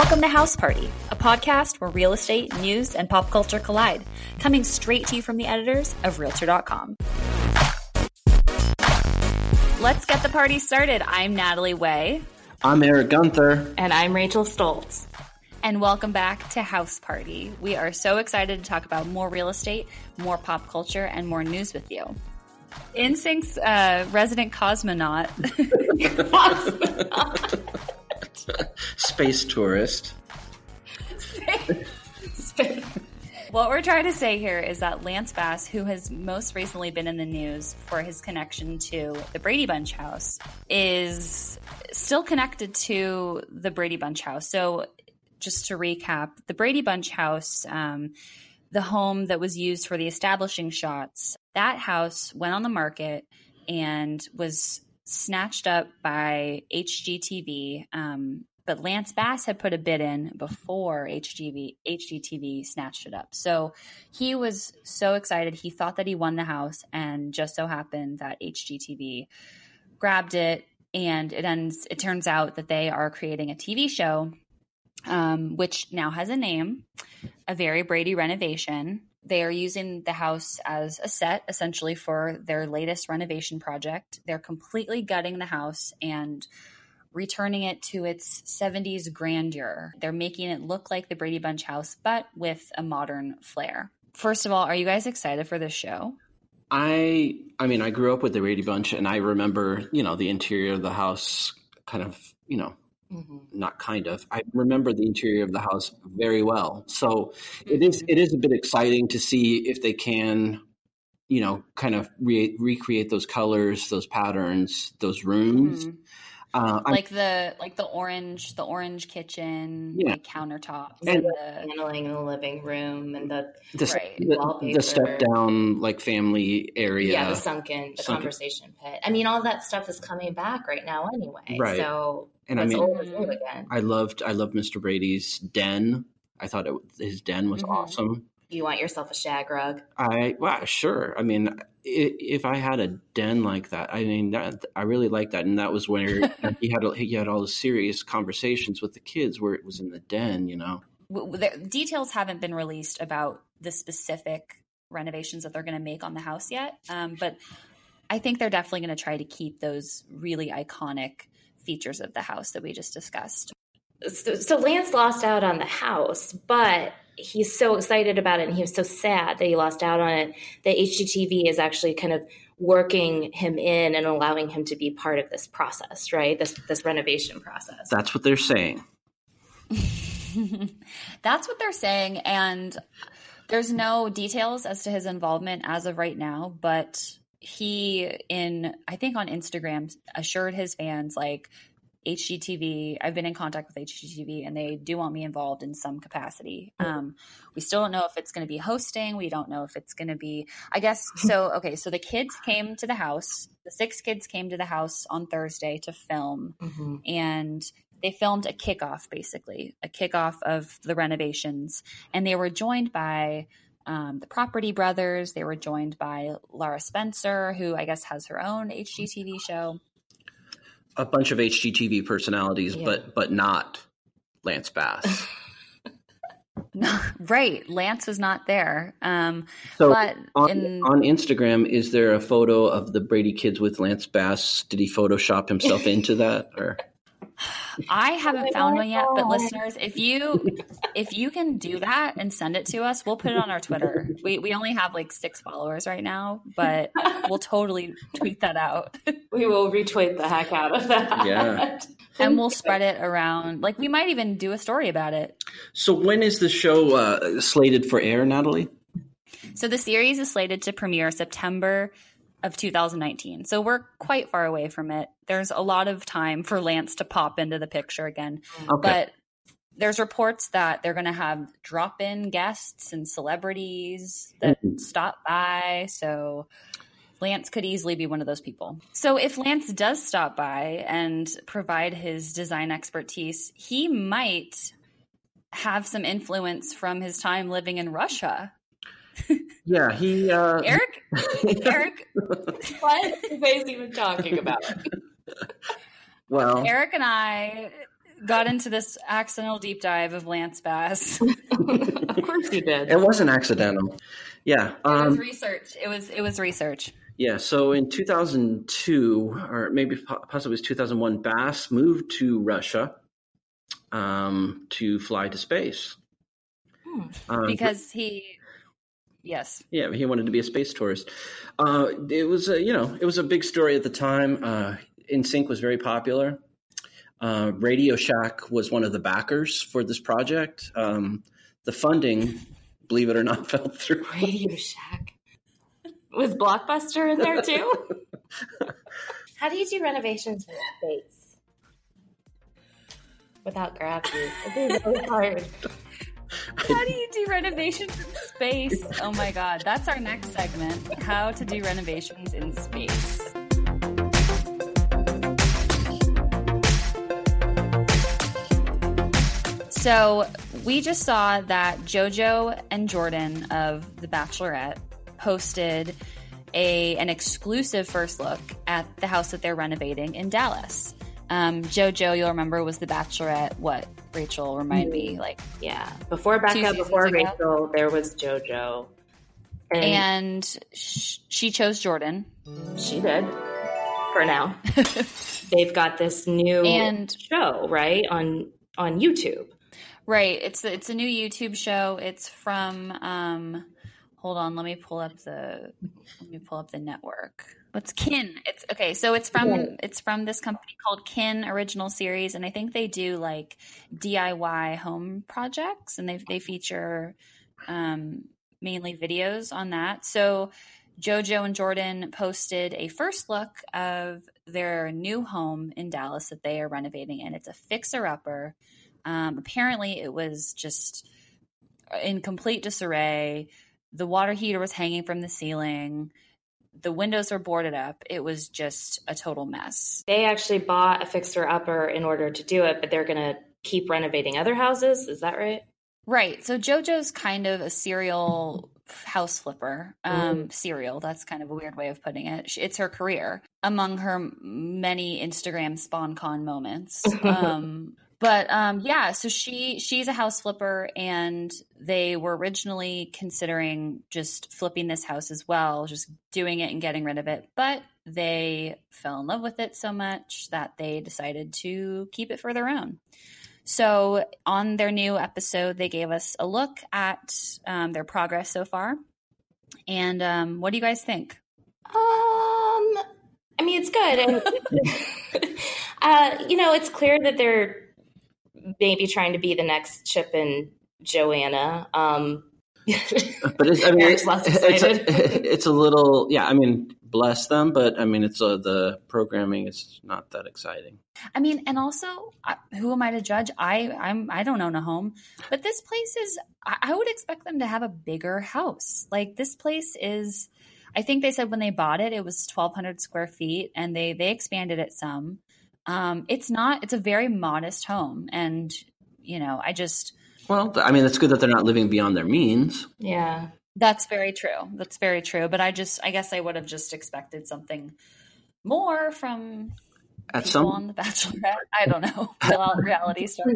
Welcome to House Party, a podcast where real estate, news, and pop culture collide, coming straight to you from the editors of Realtor.com. Let's get the party started. I'm Natalie Way. I'm Eric Gunther. And I'm Rachel Stoltz. And welcome back to House Party. We are so excited to talk about more real estate, more pop culture, and more news with you. NSYNC's uh, resident cosmonaut. Space tourist. What we're trying to say here is that Lance Bass, who has most recently been in the news for his connection to the Brady Bunch house, is still connected to the Brady Bunch house. So, just to recap, the Brady Bunch house, um, the home that was used for the establishing shots, that house went on the market and was snatched up by HGTV. Um, but Lance Bass had put a bid in before HGV, HGTV snatched it up. So he was so excited. He thought that he won the house, and just so happened that HGTV grabbed it. And it ends. It turns out that they are creating a TV show, um, which now has a name, a very Brady renovation. They are using the house as a set essentially for their latest renovation project. They're completely gutting the house and returning it to its 70s grandeur. They're making it look like the Brady Bunch house, but with a modern flair. First of all, are you guys excited for this show? I I mean, I grew up with the Brady Bunch and I remember, you know, the interior of the house kind of, you know, mm-hmm. not kind of. I remember the interior of the house very well. So it is it is a bit exciting to see if they can you know, kind of re- recreate those colors, those patterns, those rooms. Mm-hmm. Uh, like the like the orange the orange kitchen yeah. like countertops and, and the paneling in the living room and the the, right. the, the, step down like family area yeah the sunken the sunken. conversation pit i mean all that stuff is coming back right now anyway right so and i mean i loved i loved mr brady's den i thought it, his den was mm-hmm. awesome you want yourself a shag rug? I well, sure. I mean, if I had a den like that, I mean, that, I really like that, and that was where he had he had all the serious conversations with the kids, where it was in the den, you know. The details haven't been released about the specific renovations that they're going to make on the house yet, um, but I think they're definitely going to try to keep those really iconic features of the house that we just discussed. So, so Lance lost out on the house, but he's so excited about it and he was so sad that he lost out on it that HGTV is actually kind of working him in and allowing him to be part of this process, right? This this renovation process. That's what they're saying. That's what they're saying and there's no details as to his involvement as of right now, but he in I think on Instagram assured his fans like HGTV. I've been in contact with HGTV and they do want me involved in some capacity. Mm-hmm. Um, we still don't know if it's going to be hosting. We don't know if it's going to be, I guess. So, okay. So the kids came to the house. The six kids came to the house on Thursday to film mm-hmm. and they filmed a kickoff, basically, a kickoff of the renovations. And they were joined by um, the Property Brothers. They were joined by Lara Spencer, who I guess has her own HGTV show a bunch of HGTV personalities, yeah. but but not Lance Bass. no, right. Lance was not there. Um, so but on, in, on Instagram, is there a photo of the Brady kids with Lance Bass? Did he Photoshop himself into that, or? I haven't found one yet, but listeners, if you if you can do that and send it to us, we'll put it on our Twitter. We we only have like six followers right now, but we'll totally tweet that out. We will retweet the heck out of that. Yeah. And we'll spread it around. Like we might even do a story about it. So when is the show uh, slated for air, Natalie? So the series is slated to premiere September of 2019. So we're quite far away from it. There's a lot of time for Lance to pop into the picture again. Okay. But there's reports that they're going to have drop in guests and celebrities that mm-hmm. stop by. So Lance could easily be one of those people. So if Lance does stop by and provide his design expertise, he might have some influence from his time living in Russia yeah, he. Uh, Eric. Eric. what is even talking about? well, Eric and I got into this accidental deep dive of Lance Bass. of course you did. It wasn't accidental. Yeah. it was Um, research. It was it was research. yeah. So in 2002, or maybe possibly it was 2001, Bass moved to Russia um, to fly to space. Hmm. Um, Because he Yes. Yeah, he wanted to be a space tourist. Uh, it was a you know it was a big story at the time. Uh, NSYNC was very popular. Uh, Radio Shack was one of the backers for this project. Um, the funding, believe it or not, fell through. Radio Shack. Was Blockbuster in there too? How do you do renovations in space without gravity? It's really hard. How do you do renovations in space? Oh my god, that's our next segment. How to do renovations in space. So we just saw that JoJo and Jordan of The Bachelorette posted a an exclusive first look at the house that they're renovating in Dallas. Um, JoJo, you'll remember, was The Bachelorette. What Rachel remind me like Yeah. Before Becca, before ago. Rachel, there was JoJo. And, and sh- she chose Jordan. she did. For now. They've got this new And- show, right? On on YouTube. Right. It's it's a new YouTube show. It's from um hold on, let me pull up the let me pull up the network. What's Kin? It's okay, so it's from Kin. it's from this company called Kin Original Series and I think they do like DIY home projects and they they feature um mainly videos on that. So Jojo and Jordan posted a first look of their new home in Dallas that they are renovating, and it's a fixer upper. Um, apparently, it was just in complete disarray. The water heater was hanging from the ceiling. The windows were boarded up. It was just a total mess. They actually bought a fixer upper in order to do it, but they're gonna keep renovating other houses. Is that right? Right. So JoJo's kind of a serial house flipper. Um, Serial. That's kind of a weird way of putting it. It's her career among her many Instagram sponcon moments. Um, but um, yeah, so she she's a house flipper, and they were originally considering just flipping this house as well, just doing it and getting rid of it. But they fell in love with it so much that they decided to keep it for their own. So, on their new episode, they gave us a look at um, their progress so far. And um, what do you guys think? Um, I mean, it's good. Uh, you know, it's clear that they're maybe trying to be the next Chip and Joanna. Um, But it's, I mean, it's, less it's, excited. a, it's a little, yeah. I mean, bless them, but I mean, it's uh the programming is not that exciting. I mean, and also, who am I to judge? I I'm I don't own a home, but this place is. I, I would expect them to have a bigger house. Like this place is. I think they said when they bought it, it was 1,200 square feet, and they they expanded it some. Um, it's not. It's a very modest home, and you know, I just Well, I mean, it's good that they're not living beyond their means. yeah. That's very true. That's very true. But I just, I guess I would have just expected something more from At people some on The Bachelorette. I don't know. Reality star.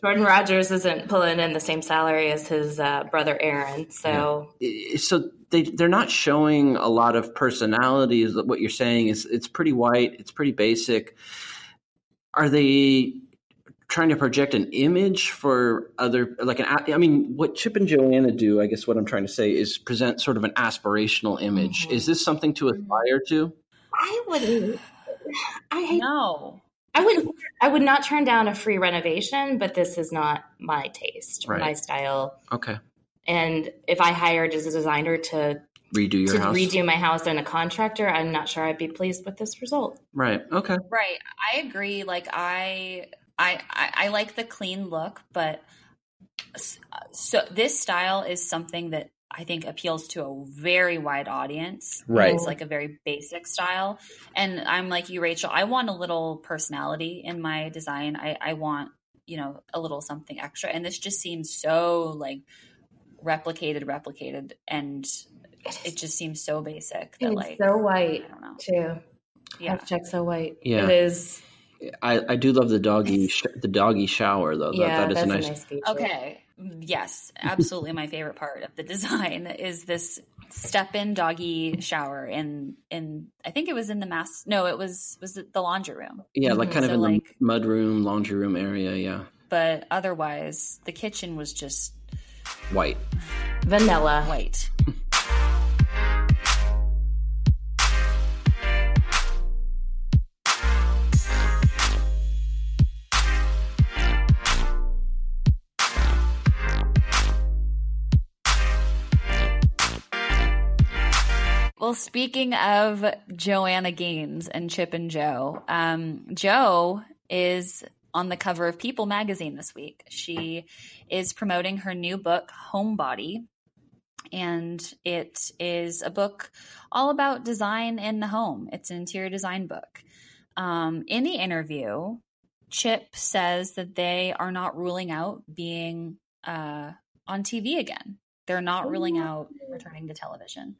Jordan Rodgers isn't pulling in the same salary as his uh, brother Aaron. So, so they they're not showing a lot of personalities. What you're saying is it's pretty white, it's pretty basic. Are they trying to project an image for other like an i mean what Chip and Joanna do, I guess what I'm trying to say is present sort of an aspirational image. Mhm. Is this something to aspire to? I wouldn't. I hate No. I would I would not turn down a free renovation, but this is not my taste Right. my style. Okay. And if I hired as a designer to Redo your to house. redo my house and a contractor, I'm not sure I'd be pleased with this result. Right. Okay. Right. I agree. Like I, I, I, I like the clean look, but so this style is something that I think appeals to a very wide audience. Right. It's like a very basic style. And I'm like you, Rachel, I want a little personality in my design. I, I want, you know, a little something extra. And this just seems so like replicated, replicated. And it just seems so basic that It's like, so white I don't know. too. Yeah. Hashtag so white. Yeah. It is I, I do love the doggy sh- the doggy shower though. Yeah, that, that is that's a nice. a nice feature. Okay. Yes, absolutely. my favorite part of the design is this step-in doggy shower in in. I think it was in the mass. No, it was was it the laundry room. Yeah, like mm-hmm. kind So, of in like- the mud room, laundry room area. Yeah, But otherwise, the kitchen was just white. Vanilla. white. Well, speaking of Joanna Gaines and Chip and Jo, um, Jo is on the cover of People magazine this week. She is promoting her new book, Homebody, and it is a book all about design in the home. It's an interior design book. Um, in the interview, Chip says that they are not ruling out being uh, on TV again. They're not ruling out returning to television.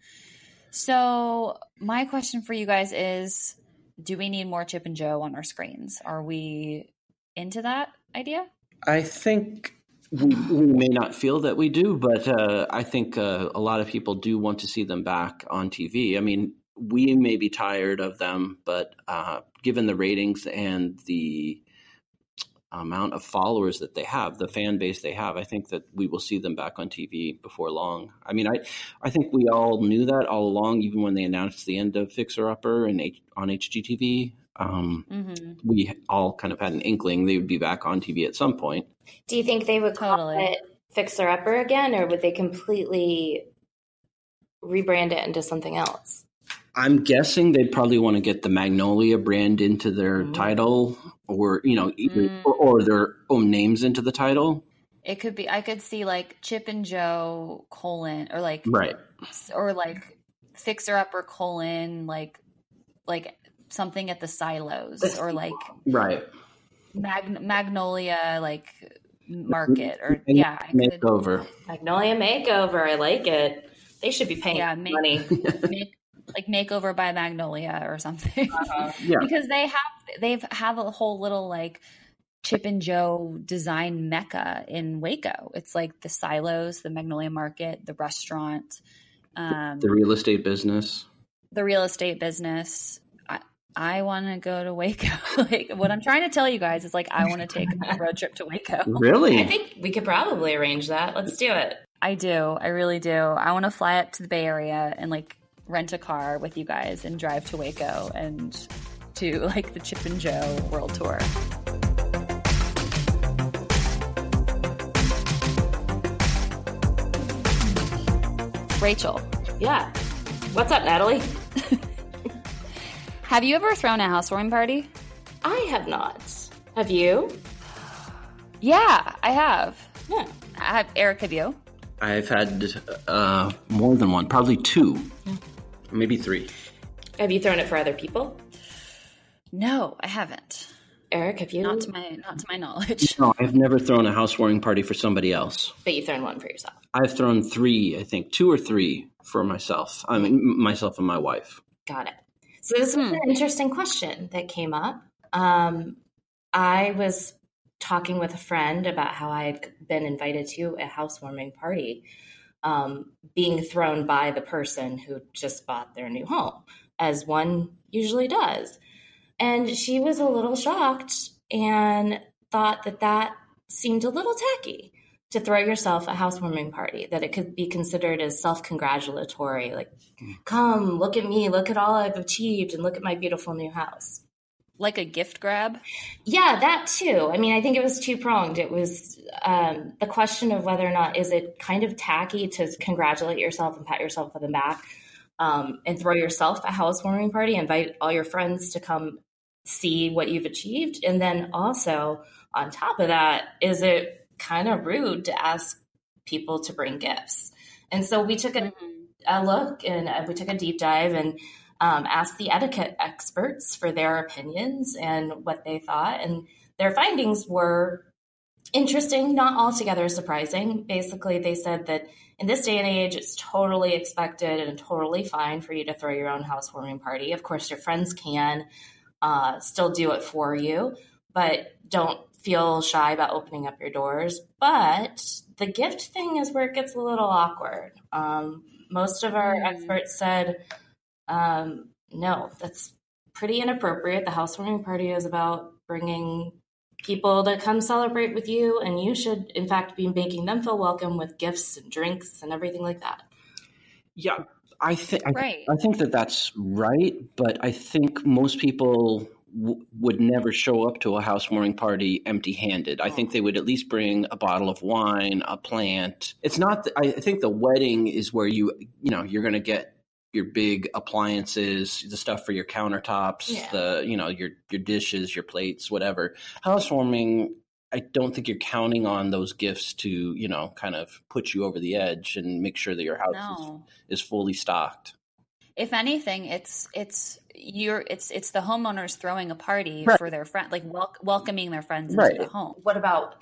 So, my question for you guys is do we need more Chip and Jo on our screens? Are we into that idea? I think we, may not feel that we do, but uh, I think uh, a lot of people do want to see them back on TV. I mean, we may be tired of them, but uh, given the ratings and the amount of followers that they have, the fan base they have, I think that we will see them back on TV before long. I mean, I I think we all knew that all along, even when they announced the end of Fixer Upper and H- on HGTV. Um, Mm-hmm. we all kind of had an inkling they would be back on TV at some point. Do you think they would call Totally. it Fixer Upper again, or would they completely rebrand it into something else? I'm guessing they'd probably want to get the Magnolia brand into their Mm. title, or you know, either, Mm. or, or their own names into the title. It could be, I could see like Chip and Jo colon, or like, Right. or like Fixer Upper colon, like, like something at the silos, or like Right. Mag- Magnolia, like market, or And yeah, I could Makeover. Magnolia Makeover. I like it. They should be paying Yeah, make- money. make like makeover by Magnolia or something. Yeah. because they have they've have a whole little like Chip and Jo design mecca in Waco. It's like the silos, the Magnolia Market, the restaurant, um, The real estate business. the real estate business. I I want to go to Waco. like what I'm trying to tell you guys is like I want to take a road trip to Waco. Really? I think we could probably arrange that. Let's do it. I do. I really do. I want to fly up to the Bay Area and like rent a car with you guys and drive to Waco and to like the Chip and Jo World Tour. Rachel, Yeah. What's up, Natalie? have you ever thrown a housewarming party? I have not. Have you? Yeah, I have. Yeah. I have Eric, have you? I've had uh, more than one, probably two, maybe three. Have you thrown it for other people? No, I haven't. Eric, have you? Not to my not to my knowledge. No, I've never thrown a housewarming party for somebody else. but you've thrown one for yourself. I've thrown three, I think, two or three for myself. I mean, myself and my wife. Got it. So this Hmm. is an interesting question that came up. Um, I was talking with a friend about how I had been invited to a housewarming party, um, being thrown by the person who just bought their new home, as one usually does. And she was a little shocked and thought that that seemed a little tacky to throw yourself a housewarming party, that it could be considered as self congratulatory, like, come, look at me, look at all I've achieved, and look at my beautiful new house. Like a gift grab? Yeah, that too. I mean, I think it was two pronged. It was um, the question of whether or not is it kind of tacky to congratulate yourself and pat yourself on the back um, and throw yourself a housewarming party, invite all your friends to come see what you've achieved. And then also, on top of that, is it kind of rude to ask people to bring gifts? And so we took a, a look and uh, we took a deep dive and um, asked the etiquette experts for their opinions and what they thought. And their findings were interesting, not altogether surprising. Basically, they said that in this day and age, it's totally expected and totally fine for you to throw your own housewarming party. Of course, your friends can, uh, still do it for you, but don't feel shy about opening up your doors. But the gift thing is where it gets a little awkward. Um, most of our mm. experts said, um, no, that's pretty inappropriate. The housewarming party is about bringing people to come celebrate with you, and you should, in fact, be making them feel welcome with gifts and drinks and everything like that. Yeah, I think right. I, I, think that that's right, but I think most people w- would never show up to a housewarming party empty-handed. I think they would at least bring a bottle of wine, a plant. It's not. The, I think the wedding is where you you know you're going to get your big appliances, the stuff for your countertops, yeah. the you know your your dishes, your plates, whatever. Housewarming, I don't think you're counting on those gifts to you know kind of put you over the edge and make sure that your house no. is, is fully stocked. If anything, it's it's you're it's it's the homeowners throwing a party right. for their friend, like wel- welcoming their friends into right. the home. What about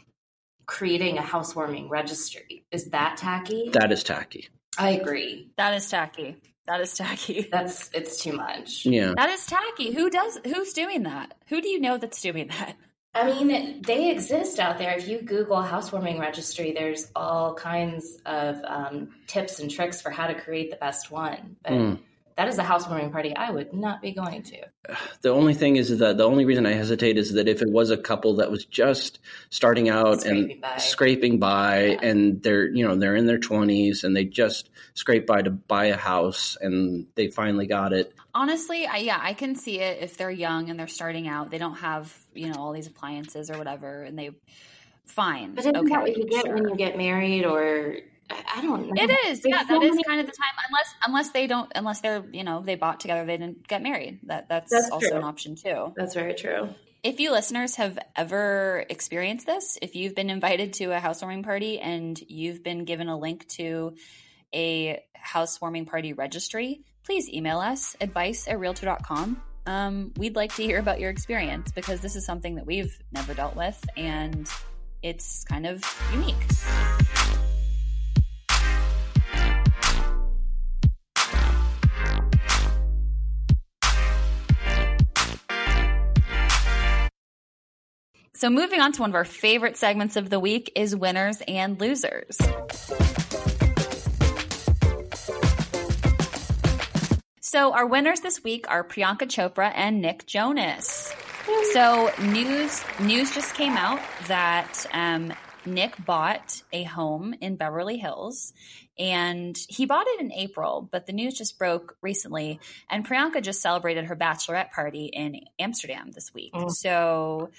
creating a housewarming registry? Is that tacky? That is tacky. I agree. That is tacky. That is tacky. That's it's too much. Yeah. That is tacky. Who does who's doing that? Who do you know that's doing that? I mean, they exist out there. If you Google housewarming registry, there's all kinds of um, tips and tricks for how to create the best one. But mm that is a housewarming party I would not be going to. The only thing is that the only reason I hesitate is that if it was a couple that was just starting out scraping and by. scraping by yeah. and they're, you know, they're in their 20s and they just scrape by to buy a house and they finally got it. Honestly, I, yeah, I can see it if they're young and they're starting out. They don't have, you know, all these appliances or whatever and they fine. But isn't okay, that what you get sure. when you get married or I don't know. It is. There's yeah, so that many... is kind of the time unless unless they don't unless they're, you know, they bought together, they didn't get married. That that's, that's also true. an option too. That's very true. If you listeners have ever experienced this, if you've been invited to a housewarming party and you've been given a link to a housewarming party registry, please email us advice at realtor.com. Um, we'd like to hear about your experience because this is something that we've never dealt with and it's kind of unique. So, moving on to one of our favorite segments of the week is winners and losers. So, our winners this week are Priyanka Chopra and Nick Jonas. So, news news just came out that um, Nick bought a home in Beverly Hills and he bought it in April, but the news just broke recently. And Priyanka just celebrated her bachelorette party in Amsterdam this week. Mm. So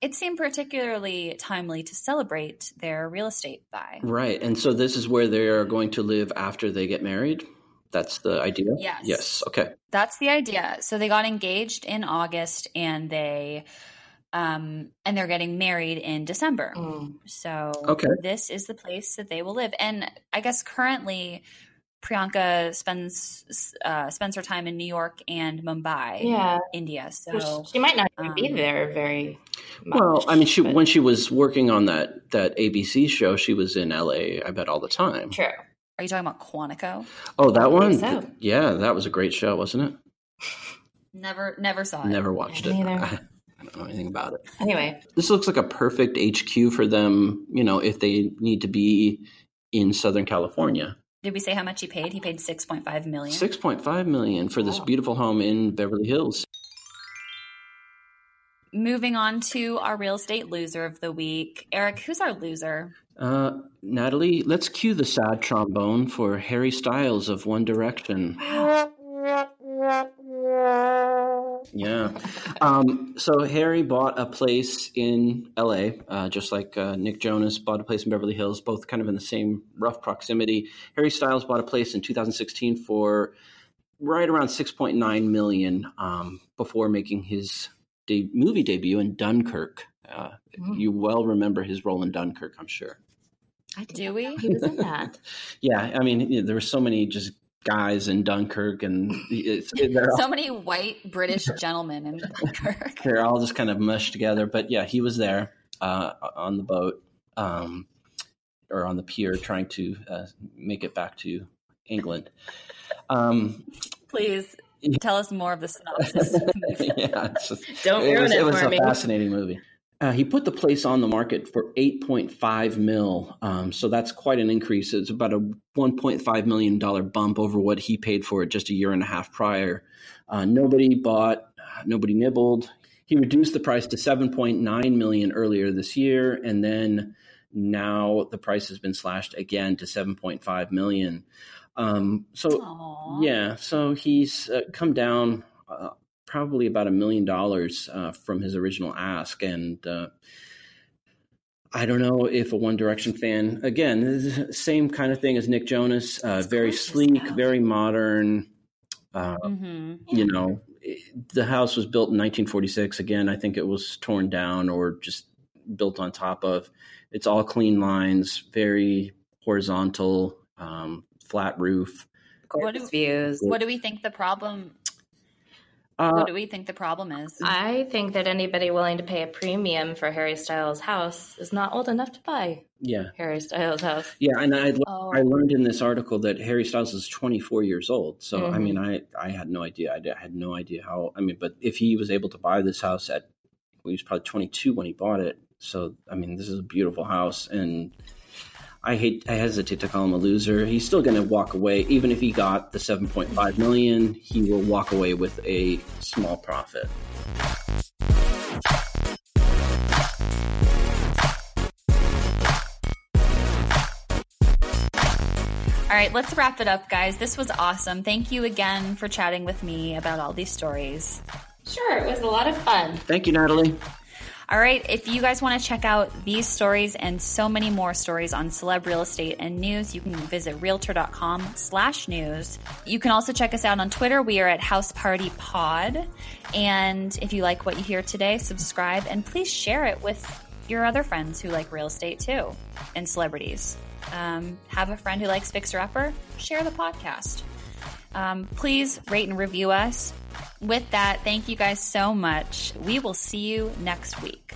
it seemed particularly timely to celebrate their real estate buy. Right. And so this is where they are going to live after they get married? That's the idea? Yes. Yes. Okay. That's the idea. So they got engaged in August and they um and they're getting married in December. Mm. So okay. this is the place that they will live. And I guess currently Priyanka spends uh, spends her time in New York and Mumbai, yeah, India. So she might not um, be there very. Much, well, I mean, she but... when she was working on that that ABC show, she was in LA. I bet all the time. True. Are you talking about Quantico? Oh, that one. So. Yeah, that was a great show, wasn't it? Never, never saw it. Never watched it. I, I don't know anything about it. Anyway, this looks like a perfect HQ for them. You know, if they need to be in Southern California. Did we say how much he paid? He paid 6.5 million. 6.5 million for this beautiful home in Beverly Hills. Moving on to our real estate loser of the week. Eric, who's our loser? Uh, Natalie, let's cue the sad trombone for Harry Styles of One Direction. Yeah. Um, so Harry bought a place in LA, uh, just like uh, Nick Jonas bought a place in Beverly Hills, both kind of in the same rough proximity. Harry Styles bought a place in 2016 for right around 6.9 million um, before making his de- movie debut in Dunkirk. Uh, mm. You well remember his role in Dunkirk, I'm sure. I do we? He was in that. yeah, I mean, there were so many just guys in Dunkirk, and it's, so many white British gentlemen in Dunkirk. they're all just kind of mushed together. But yeah, he was there uh, on the boat um, or on the pier, trying to uh, make it back to England. Um, Please Tell us more of the synopsis. yeah, just, don't ruin it was, it, it was a me. fascinating movie. Uh, he put the place on the market for 8.5 mil, um, so that's quite an increase. It's about a 1.5 million dollar bump over what he paid for it just a year and a half prior. Uh, nobody bought, nobody nibbled. He reduced the price to 7.9 million earlier this year, and then now the price has been slashed again to 7.5 million. Um, so Aww. yeah, so he's uh, come down uh, probably about a million dollars uh, from his original ask, and uh, I don't know if a One Direction fan again, same kind of thing as Nick Jonas, uh, very sleek, very modern. Uh, mm-hmm. You know, the house was built in 1946. Again, I think it was torn down or just built on top of. It's all clean lines, very horizontal, um, flat roof. What do, views. What do we think the problem? Uh, what do we think the problem is? I think that anybody willing to pay a premium for Harry Styles' house is not old enough to buy. Yeah, Harry Styles' house. Yeah, and I oh. I learned in this article that Harry Styles is 24 years old. So mm-hmm. I mean, I I had no idea. I had no idea how. I mean, but if he was able to buy this house at, well, he was probably 22 when he bought it. So I mean, this is a beautiful house, and I hate I hesitate to call him a loser. He's still going to walk away, even if he got the 7.5 million. He will walk away with a small profit. All right, let's wrap it up, guys. This was awesome. Thank you again for chatting with me about all these stories. Sure, it was a lot of fun. Thank you, Natalie. All right, if you guys want to check out these stories and so many more stories on celeb real estate and news, you can visit realtor.com slash news. You can also check us out on Twitter. We are at House Party Pod. And if you like what you hear today, subscribe and please share it with your other friends who like real estate too and celebrities. Um, have a friend who likes Fixer Upper, share the podcast. Um, please rate and review us. With that, thank you guys so much. We will see you next week.